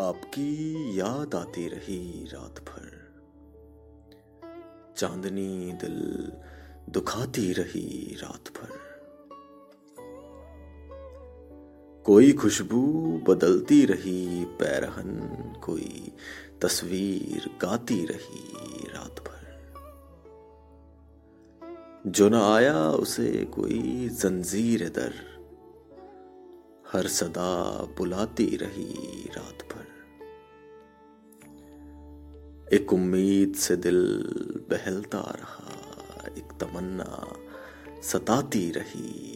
आपकी याद आती रही रात भर। चांदनी दिल दुखाती रही रात भर। कोई खुशबू बदलती रही पैरहन, कोई तस्वीर गाती रही रात भर। जो न आया उसे कोई जंजीर दर हर सदा बुलाती रही एक उम्मीद से दिल बहलता रहा एक तमन्ना सताती रही।